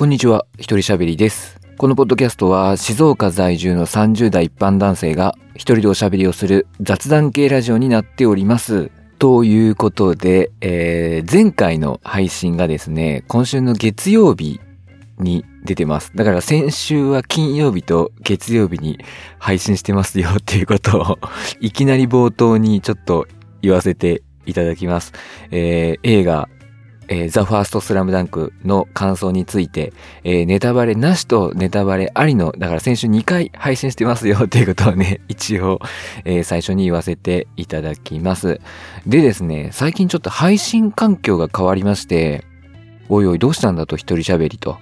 こんにちは、一人喋りです。このポッドキャストは静岡在住の30代一般男性が一人でおしゃべりをする雑談系ラジオになっております。ということで、えー前回の配信がですね、今週の月曜日に出てます。だから先週は金曜日と月曜日に配信してますよ っていうことをいきなり冒頭にちょっと言わせていただきます。えー映画えー、ザ・ファースト・スラムダンクの感想について、えーネタバレなしとネタバレありの、だから先週2回配信してますよっていうことをね、一応、えー最初に言わせていただきます。でですね、最近ちょっと配信環境が変わりまして、おいおいどうしたんだと一人喋りと。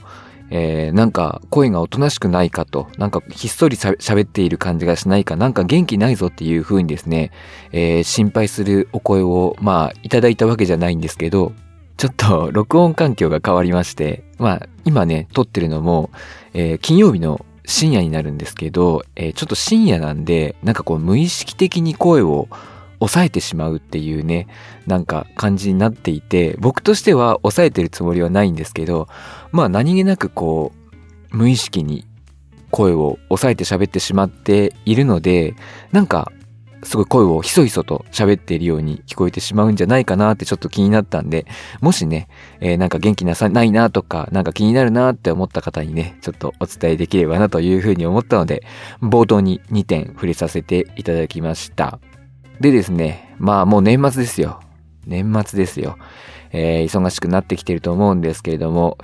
えーなんか声がおとなしくないかと、なんかひっそり喋っている感じがしないか、なんか元気ないぞっていう風にですね、えー心配するお声を、まあ、いただいたわけじゃないんですけど、ちょっと録音環境が変わりまして、まあ今ね、撮ってるのも、えー金曜日の深夜になるんですけど、えーちょっと深夜なんで、なんかこう無意識的に声を抑えてしまうっていうね、なんか感じになっていて、僕としては抑えてるつもりはないんですけど、まあ何気なくこう、無意識に声を抑えて喋ってしまっているので、なんかすごい声をひそひそと喋っているように聞こえてしまうんじゃないかなってちょっと気になったんで、もしね、えーなんか元気なさないなとか、なんか気になるなって思った方にね、ちょっとお伝えできればなというふうに思ったので、冒頭に2点触れさせていただきました。でですね、まあもう年末ですよ。年末ですよ。えー忙しくなってきてると思うんですけれども、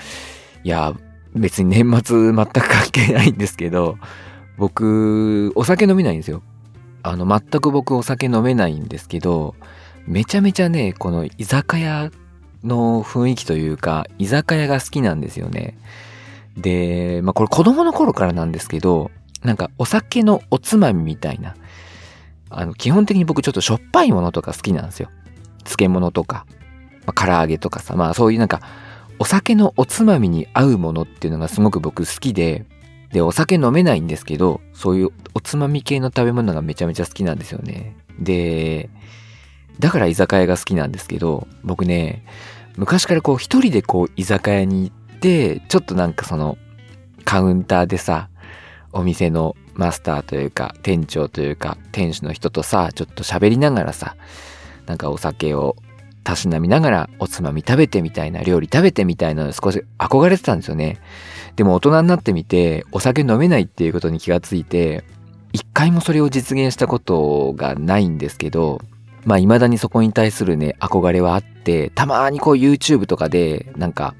いや、別に年末全く関係ないんですけど、僕、お酒飲めないんですよ。あの、全く僕お酒飲めないんですけど、めちゃめちゃね、この居酒屋の雰囲気というか、居酒屋が好きなんですよね。で、まあこれ子供の頃からなんですけど、なんかお酒のおつまみみたいな。あの、基本的に僕ちょっとしょっぱいものとか好きなんですよ。漬物とか、まあ、唐揚げとかさ、まあそういうなんか、お酒のおつまみに合うものっていうのがすごく僕好きで、で、お酒飲めないんですけど、そういうおつまみ系の食べ物がめちゃめちゃ好きなんですよね。で、だから居酒屋が好きなんですけど、僕ね、昔からこう一人でこう居酒屋に行って、ちょっとなんかそのカウンターでさ、お店のマスターというか店長というか店主の人とさ、ちょっと喋りながらさ、なんかお酒をたしなみながらおつまみ食べてみたいな、料理食べてみたいなの少し憧れてたんですよね。でも大人になってみて、お酒飲めないっていうことに気がついて、一回もそれを実現したことがないんですけど、まあ未だにそこに対するね、憧れはあって、たまにこう YouTube とかで、なんか、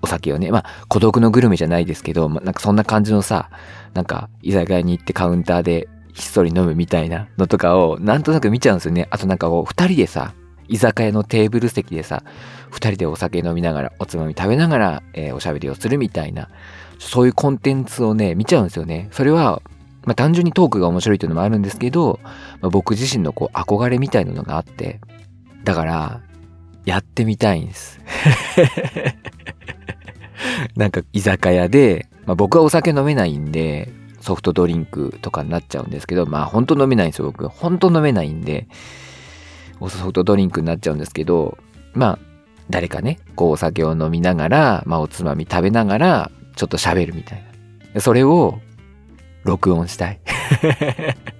お酒をね、まあ孤独のグルメじゃないですけど、まあ、なんかそんな感じのさ、なんか居酒屋に行ってカウンターでひっそり飲むみたいなのとかをなんとなく見ちゃうんですよね。あとなんかこう二人でさ、居酒屋のテーブル席でさ、二人でお酒飲みながら、おつまみ食べながら、えーおしゃべりをするみたいな、そういうコンテンツをね、見ちゃうんですよね。それは、まあ単純にトークが面白いというのもあるんですけど、まあ僕自身のこう憧れみたいなのがあって、だから、やってみたいんです。なんか居酒屋で、まあ僕はお酒飲めないんで、ソフトドリンクとかになっちゃうんですけど、まあ本当飲めないんですよ、僕。本当飲めないんで、ソフトドリンクになっちゃうんですけど、まあ、誰かね、こうお酒を飲みながら、まあおつまみ食べながら、ちょっと喋るみたいな。それを、録音したい。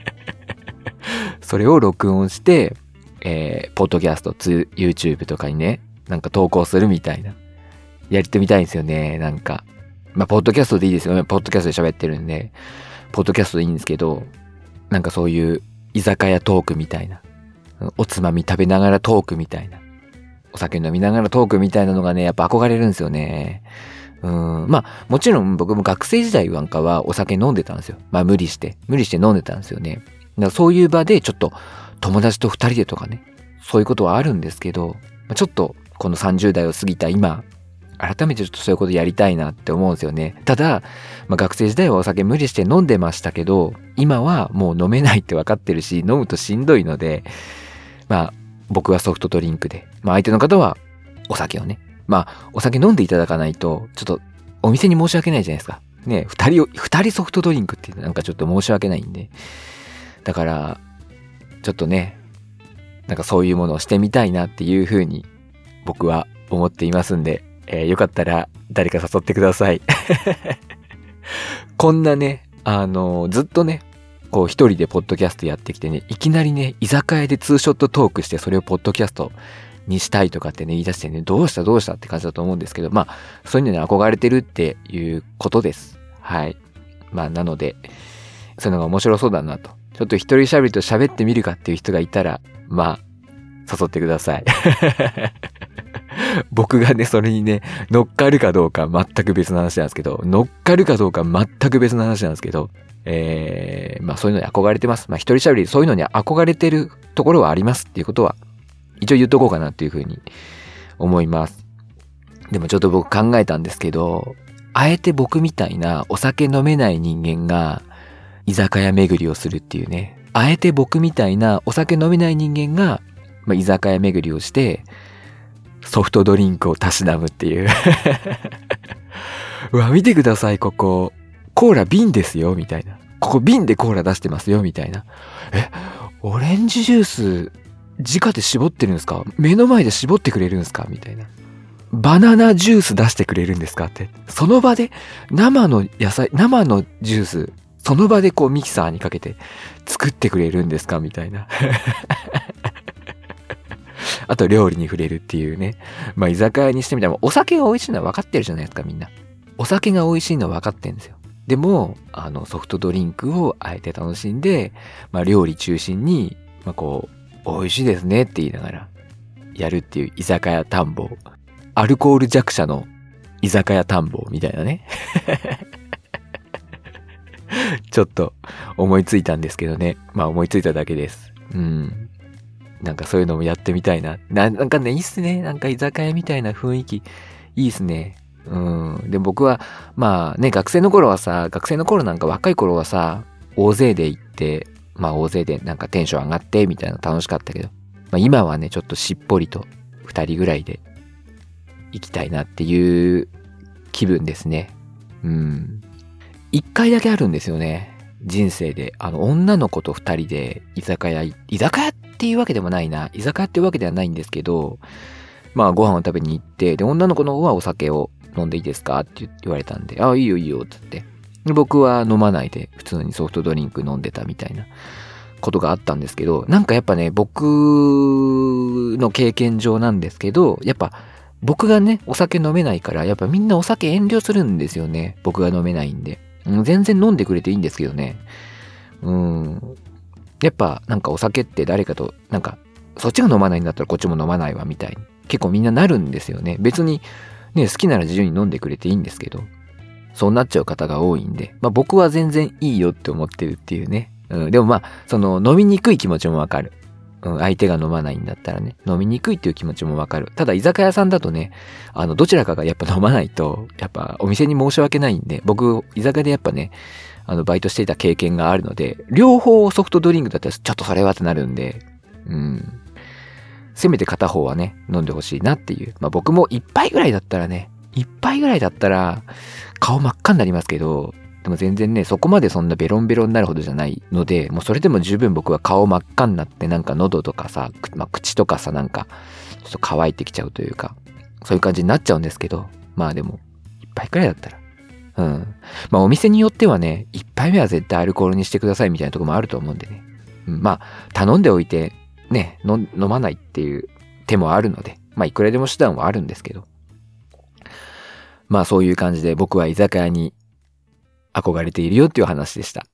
それを録音して、えー、ポッドキャスト、ツ YouTube とかにね、なんか投稿するみたいな。やってみたいんですよね、なんか。まあ、ポッドキャストでいいですよね。ポッドキャストで喋ってるんで、ポッドキャストでいいんですけど、なんかそういう居酒屋トークみたいな。おつまみ食べながらトークみたいな。お酒飲みながらトークみたいなのがね、やっぱ憧れるんですよね。うん。まあ、もちろん僕も学生時代なんかはお酒飲んでたんですよ。まあ無理して。無理して飲んでたんですよね。だからそういう場でちょっと友達と二人でとかね、そういうことはあるんですけど、ちょっとこの30代を過ぎた今、改めてちょっとそういうことやりたいなって思うんですよね。ただ、まあ、学生時代はお酒無理して飲んでましたけど、今はもう飲めないって分かってるし、飲むとしんどいので、まあ、僕はソフトドリンクで、まあ相手の方はお酒をね、まあお酒飲んでいただかないと、ちょっとお店に申し訳ないじゃないですか。ね、二人を、二人ソフトドリンクってなんかちょっと申し訳ないんで。だから、ちょっとね、なんかそういうものをしてみたいなっていうふうに僕は思っていますんで、えーよかったら誰か誘ってください。こんなね、あの、ずっとね、こう一人でポッドキャストやってきてね、いきなりね、居酒屋でツーショットトークしてそれをポッドキャストにしたいとかってね、言い出してね、どうしたどうしたって感じだと思うんですけど、まあ、そういうのに憧れてるっていうことです。はい。まあ、なので、そういうのが面白そうだなと。ちょっと一人喋りと喋ってみるかっていう人がいたら、まあ、誘ってください。僕がね、それにね、乗っかるかどうか全く別の話なんですけど、乗っかるかどうか全く別の話なんですけど、えー、まあそういうのに憧れてます。まあ一人喋り、そういうのに憧れてるところはありますっていうことは、一応言っとこうかなっていうふうに思います。でもちょっと僕考えたんですけど、あえて僕みたいなお酒飲めない人間が居酒屋巡りをするっていうね。あえて僕みたいなお酒飲めない人間が、まあ、居酒屋巡りをして、ソフトドリンクをたしなむっていう うわ、見てください、ここ。コーラ瓶ですよ、みたいな。ここ瓶でコーラ出してますよ、みたいな。え、オレンジジュース、直で絞ってるんですか？目の前で絞ってくれるんですか？みたいな。バナナジュース出してくれるんですかって。その場で生の野菜、生のジュース、その場でこうミキサーにかけて作ってくれるんですか？みたいな。あと料理に触れるっていうね。まあ居酒屋にしてみたらお酒が美味しいのは分かってるじゃないですかみんな。お酒が美味しいのは分かってるんですよ。でも、あのソフトドリンクをあえて楽しんで、まあ料理中心に、まあこう、美味しいですねって言いながらやるっていう居酒屋探訪。アルコール弱者の居酒屋探訪みたいなね。ちょっと思いついたんですけどね。まあ思いついただけです。うん。なんかそういうのもやってみたいな。ななんかね、いいっすね。なんか居酒屋みたいな雰囲気。いいっすね。うん。で、僕は、まあね、学生の頃はさ、学生の頃なんか若い頃はさ、大勢で行って、まあ大勢でなんかテンション上がってみたいな楽しかったけど、まあ今はね、ちょっとしっぽりと二人ぐらいで行きたいなっていう気分ですね。うん。一回だけあるんですよね。人生で。あの、女の子と二人で居酒屋、居酒屋っていうわけでもないな。居酒屋っていうわけではないんですけど、まあご飯を食べに行って、で、女の子の方はお酒を飲んでいいですか？って言われたんで、あ、いいよいいよ、っつって。僕は飲まないで普通にソフトドリンク飲んでたみたいなことがあったんですけど、なんかやっぱね、僕の経験上なんですけど、やっぱ僕がね、お酒飲めないから、やっぱみんなお酒遠慮するんですよね。僕が飲めないんで。全然飲んでくれていいんですけどね。うん。やっぱなんかお酒って誰かと、なんか、そっちが飲まないんだったらこっちも飲まないわみたいに。結構みんななるんですよね。別にね、好きなら自由に飲んでくれていいんですけど、そうなっちゃう方が多いんで、まあ僕は全然いいよって思ってるっていうね。うん、でもまあ、その飲みにくい気持ちもわかる。うん、相手が飲まないんだったらね、飲みにくいっていう気持ちもわかる。ただ居酒屋さんだとね、あの、どちらかがやっぱ飲まないと、やっぱお店に申し訳ないんで、僕、居酒屋でやっぱね、あの、バイトしていた経験があるので、両方ソフトドリンクだったらちょっとそれはってなるんで、うん。せめて片方はね、飲んでほしいなっていう。まあ僕も一杯ぐらいだったらね、一杯ぐらいだったら、顔真っ赤になりますけど、でも全然ね、そこまでそんなベロンベロンになるほどじゃないので、もうそれでも十分僕は顔真っ赤になってなんか喉とかさ、まあ、口とかさ、なんか、ちょっと乾いてきちゃうというか、そういう感じになっちゃうんですけど、まあでも、一杯くらいだったら。うん。まあお店によってはね、一杯目は絶対アルコールにしてくださいみたいなとこもあると思うんでね。うん、まあ、頼んでおいて、ね、飲まないっていう手もあるので、まあいくらでも手段はあるんですけど。まあそういう感じで僕は居酒屋に憧れているよっていう話でした。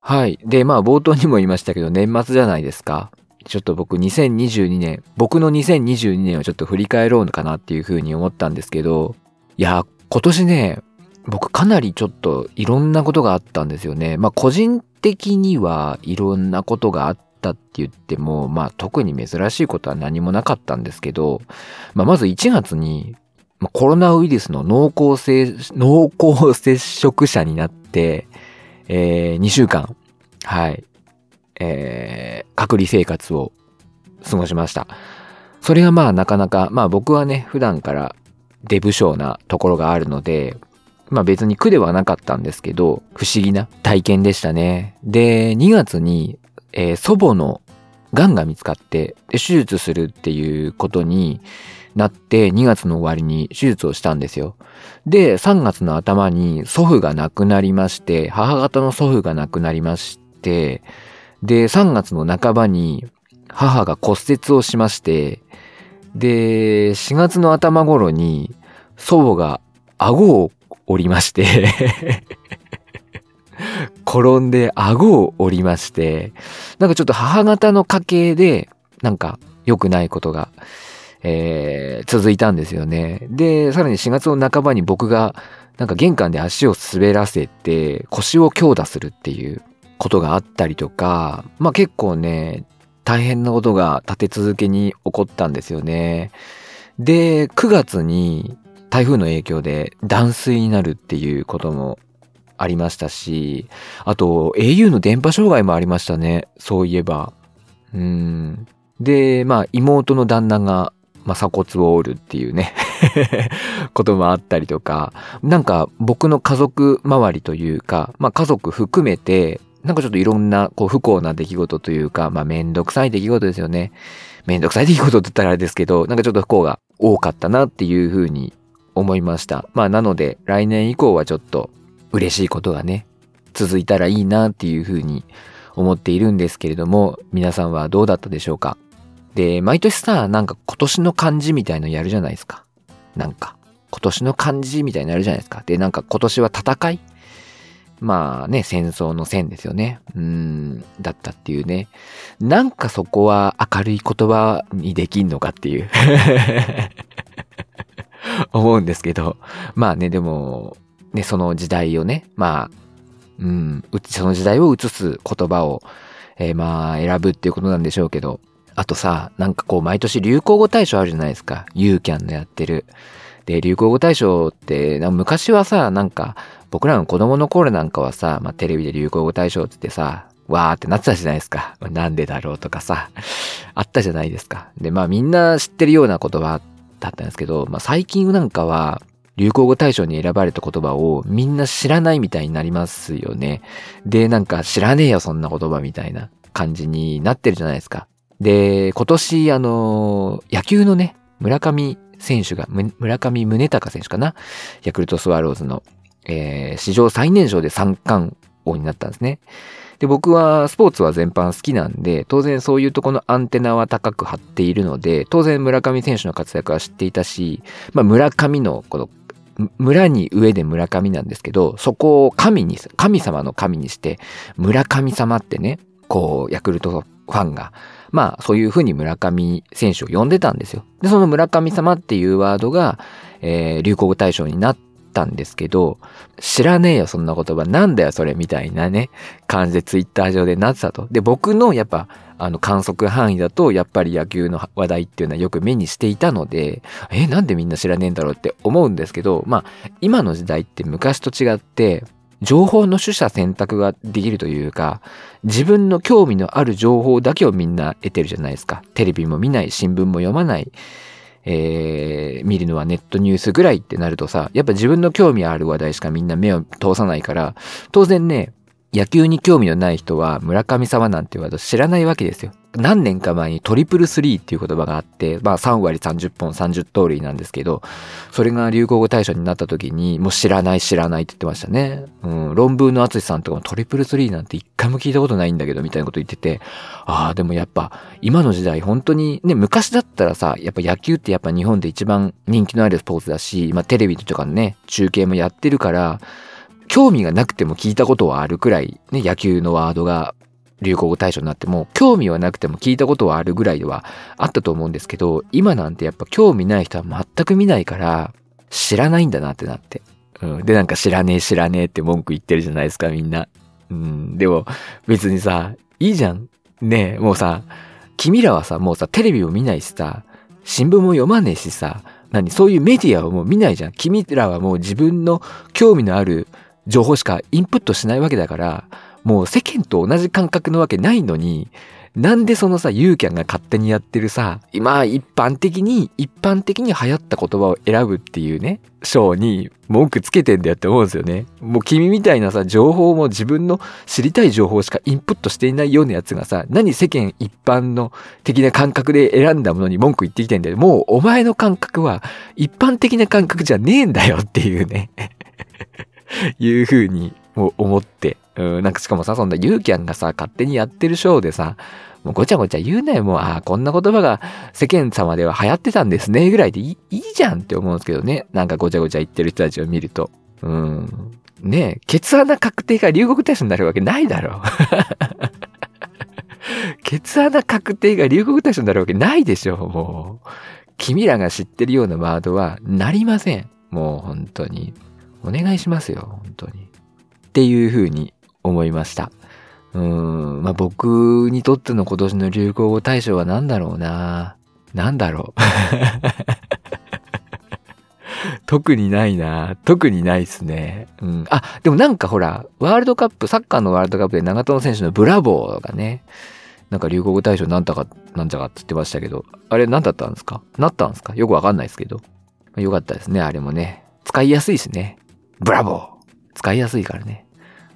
はい。で、まあ冒頭にも言いましたけど、年末じゃないですか。ちょっと僕2022年、僕の2022年をちょっと振り返ろうかなっていうふうに思ったんですけど、いや、今年ね、僕かなりちょっといろんなことがあったんですよね。まあ個人的にはいろんなことがあったって言っても、まあ特に珍しいことは何もなかったんですけど、まあまず1月にコロナウイルスの濃厚接、濃厚接触者になって、えー、2週間、はい、えー、隔離生活を過ごしました。それがまあなかなか、まあ僕はね、普段からデブ症なところがあるので、まあ別に苦ではなかったんですけど、不思議な体験でしたね。で、2月に、えー、祖母の癌が見つかってで手術するっていうことになって2月の終わりに手術をしたんですよ。で3月の頭に祖父が亡くなりまして母方の祖父が亡くなりましてで3月の半ばに母が骨折をしましてで4月の頭頃に祖母が顎を折りまして 転んで顎を折りまして、なんかちょっと母方の家系で、なんか良くないことが、えー、続いたんですよね。で、さらに4月の半ばに僕が、なんか玄関で足を滑らせて腰を強打するっていうことがあったりとか、まあ結構ね、大変なことが立て続けに起こったんですよね。で、9月に台風の影響で断水になるっていうこともありましたし、あと au の電波障害もありましたね。そういえば。うん。で、まあ妹の旦那が、まあ、鎖骨を折るっていうね こともあったりとか、なんか僕の家族周りというか、まあ家族含めて、なんかちょっといろんなこう不幸な出来事というか、まあめんどくさい出来事ですよね。めんどくさい出来事って言ったらあれですけど、なんかちょっと不幸が多かったなっていうふうに思いました。まあなので来年以降はちょっと嬉しいことがね、続いたらいいなっていうふうに思っているんですけれども、皆さんはどうだったでしょうか？で、毎年さ、なんか今年の漢字みたいのやるじゃないですか。なんか、今年の漢字みたいになるじゃないですか。で、なんか今年は戦い？まあね、戦争の戦ですよね。うん、だったっていうね。なんかそこは明るい言葉にできんのかっていう 思うんですけど。まあね、でも、ね、その時代をね、まあ、うん、その時代を映す言葉を、えー、まあ、選ぶっていうことなんでしょうけど、あとさ、なんかこう、毎年流行語大賞あるじゃないですか。ユーキャンのやってる。で、流行語大賞って、昔はさ、なんか、僕らの子供の頃なんかはさ、まあ、テレビで流行語大賞って言ってさ、わーってなってたじゃないですか。なんでだろうとかさ、あったじゃないですか。で、まあみんな知ってるような言葉だったんですけど、まあ最近なんかは、流行語大賞に選ばれた言葉をみんな知らないみたいになりますよね。で、なんか知らねえよ、そんな言葉みたいな感じになってるじゃないですか。で、今年、あの、野球のね、村上選手が、村上宗隆選手かな？ヤクルトスワローズの、えー、史上最年少で三冠王になったんですね。で、僕はスポーツは全般好きなんで、当然そういうとこのアンテナは高く張っているので、当然村上選手の活躍は知っていたし、まあ村上のこの村に上で村上なんですけど、そこを神に、神様の神にして、村神様ってね、こう、ヤクルトファンが、まあ、そういうふうに村上選手を呼んでたんですよ。で、その村神様っていうワードが、えー、流行語大賞になったんですけど、知らねえよ、そんな言葉。なんだよ、それ、みたいなね、感じでツイッター上でなってたと。で、僕の、やっぱ、あの観測範囲だとやっぱり野球の話題っていうのはよく目にしていたのでえなんでみんな知らねえんだろうって思うんですけどまあ今の時代って昔と違って情報の取捨選択ができるというか自分の興味のある情報だけをみんな得てるじゃないですかテレビも見ない新聞も読まないえー、見るのはネットニュースぐらいってなるとさやっぱ自分の興味ある話題しかみんな目を通さないから当然ね野球に興味のない人は村上様なんてワード知らないわけですよ。何年か前にトリプルスリーっていう言葉があって、まあ3割30本30通りなんですけど、それが流行語大賞になった時に、もう知らない知らないって言ってましたね。うん、論文の淳さんとかもトリプルスリーなんて一回も聞いたことないんだけど、みたいなこと言ってて、ああ、でもやっぱ今の時代本当にね、昔だったらさ、やっぱ野球ってやっぱ日本で一番人気のあるスポーツだし、まあテレビとかね、中継もやってるから、興味がなくても聞いたことはあるくらい、ね、野球のワードが流行語大賞になっても、興味はなくても聞いたことはあるぐらいではあったと思うんですけど、今なんてやっぱ興味ない人は全く見ないから、知らないんだなってなって。うん、で、なんか知らねえ知らねえって文句言ってるじゃないですか、みんな。うん、でも別にさ、いいじゃん。ねえ、もうさ、君らはさ、もうさ、テレビを見ないしさ、新聞も読まねえしさ、何そういうメディアをもう見ないじゃん。君らはもう自分の興味のある情報しかインプットしないわけだから、もう世間と同じ感覚のわけないのに、なんでそのさ、ユーキャンが勝手にやってるさ、まあ一般的に、一般的に流行った言葉を選ぶっていうね、章に文句つけてんだよって思うんですよね。もう君みたいなさ、情報も自分の知りたい情報しかインプットしていないようなやつがさ、何世間一般の的な感覚で選んだものに文句言ってきてんだよ。もうお前の感覚は一般的な感覚じゃねえんだよっていうね。いう風に思って。うん、なんかしかもさ、そんなユーキャンがさ、勝手にやってるショーでさ、もうごちゃごちゃ言うなよ、もう、ああ、こんな言葉が世間様では流行ってたんですね、ぐらいでいいじゃんって思うんですけどね。なんかごちゃごちゃ言ってる人たちを見ると。うん。ねえ、ケツ穴確定が流国大使になるわけないだろう。ケツ穴確定が流国大使になるわけないでしょ、もう。君らが知ってるようなワードはなりません。もう本当に。お願いしますよ、本当に。っていうふうに思いました。うん、まあ、僕にとっての今年の流行語大賞は何だろうな。何だろう。特にないな。特にないっすね。うん。あ、でもなんかほら、ワールドカップ、サッカーのワールドカップで長友選手のブラボーがね、なんか流行語大賞なんだか、なんじゃかって言ってましたけど、あれ何だったんですか？なったんですか？よくわかんないですけど。よかったですね、あれもね。使いやすいしね。ブラボー使いやすいからね。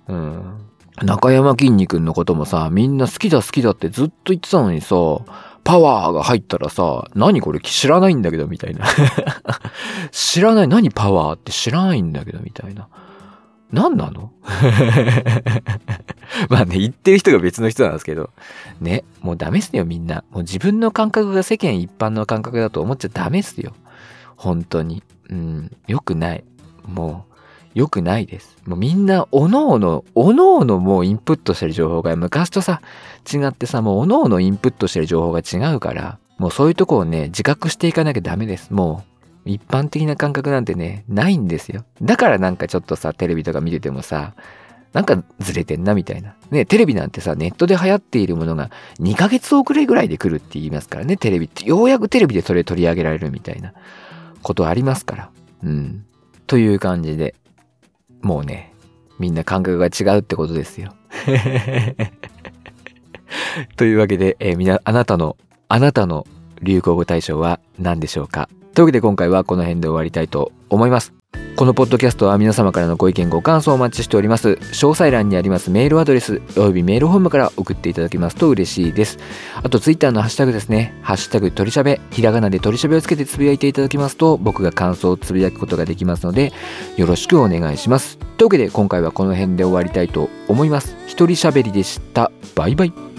うん。中山きんに君のこともさ、みんな好きだ好きだってずっと言ってたのにさ、パワーが入ったらさ、何これ知らないんだけどみたいな。知らない。何パワーって知らないんだけどみたいな。何なの？まあね、言ってる人が別の人なんですけど。ね、もうダメっすよみんな。もう自分の感覚が世間一般の感覚だと思っちゃダメっすよ。本当に。うん、よくない。もう、良くないです。もうみんな、おのおの、おのおのもうインプットしてる情報が昔とさ、違ってさ、もうおのおのインプットしてる情報が違うから、もうそういうとこをね、自覚していかなきゃダメです。もう、一般的な感覚なんてね、ないんですよ。だからなんかちょっとさ、テレビとか見ててもさ、なんかずれてんなみたいな。ね、テレビなんてさ、ネットで流行っているものが2ヶ月遅れぐらいで来るって言いますからね、テレビって。ようやくテレビでそれ取り上げられるみたいなことありますから。うん。という感じで、もうね、みんな感覚が違うってことですよ。というわけで、えー、みな、あなたの、あなたの流行語大賞は何でしょうか？というわけで今回はこの辺で終わりたいと思います。このポッドキャストは皆様からのご意見ご感想をお待ちしております。詳細欄にありますメールアドレスおよびメールフォームから送っていただけますと嬉しいです。あとツイッターのハッシュタグですね。ハッシュタグ鳥しゃべ、ひらがなで鳥しゃべをつけてつぶやいていただきますと僕が感想をつぶやくことができますのでよろしくお願いします。というわけで今回はこの辺で終わりたいと思います。一人しゃべりでした。バイバイ。